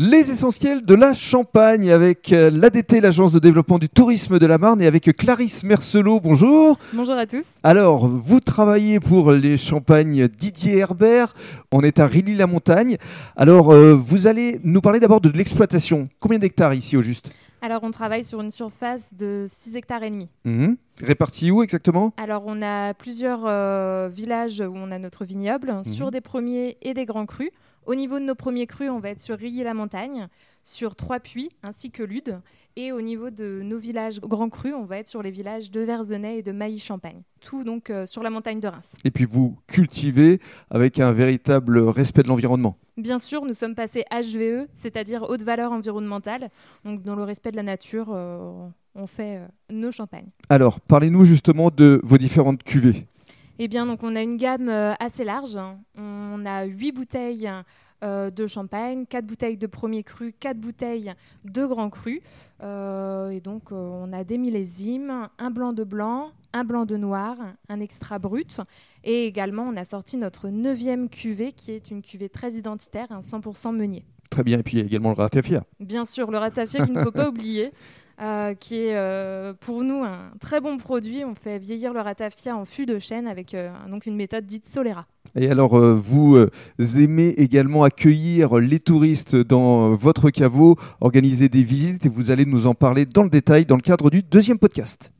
Les essentiels de la Champagne avec euh, l'ADT, l'Agence de développement du tourisme de la Marne, et avec Clarisse Mercelot. Bonjour. Bonjour à tous. Alors, vous travaillez pour les Champagnes Didier Herbert. On est à Rilly-la-Montagne. Alors, euh, vous allez nous parler d'abord de l'exploitation. Combien d'hectares ici au juste? Alors, on travaille sur une surface de 6 hectares et demi. Mhm. Répartis où exactement? Alors, on a plusieurs euh, villages où on a notre vignoble, Mhm. sur des premiers et des grands crus. Au niveau de nos premiers crus, on va être sur Rilly-la-Montagne, sur Trois Puits ainsi que Lude. Et au niveau de nos villages grands crus, on va être sur les villages de Verzenay et de Mailly-Champagne. Tout donc euh, sur la montagne de Reims. Et puis vous cultivez avec un véritable respect de l'environnement. Bien sûr, nous sommes passés HVE, c'est-à-dire haute valeur environnementale. Donc, dans le respect de la nature, euh, on fait euh, nos champagnes. Alors, parlez-nous justement de vos différentes cuvées. Eh bien, donc on a une gamme euh, assez large. On a 8 bouteilles euh, de champagne, 4 bouteilles de premier cru, 4 bouteilles de grand cru. Euh, et donc, euh, on a des millésimes, un blanc de blanc, un blanc de noir, un extra brut. Et également, on a sorti notre neuvième cuvée, qui est une cuvée très identitaire, un 100% meunier. Très bien. Et puis il y a également le ratafia. Bien sûr, le ratafia qu'il ne faut pas oublier, euh, qui est euh, pour nous un très bon produit. On fait vieillir le ratafia en fût de chêne avec euh, donc une méthode dite Solera. Et alors, vous aimez également accueillir les touristes dans votre caveau, organiser des visites et vous allez nous en parler dans le détail dans le cadre du deuxième podcast.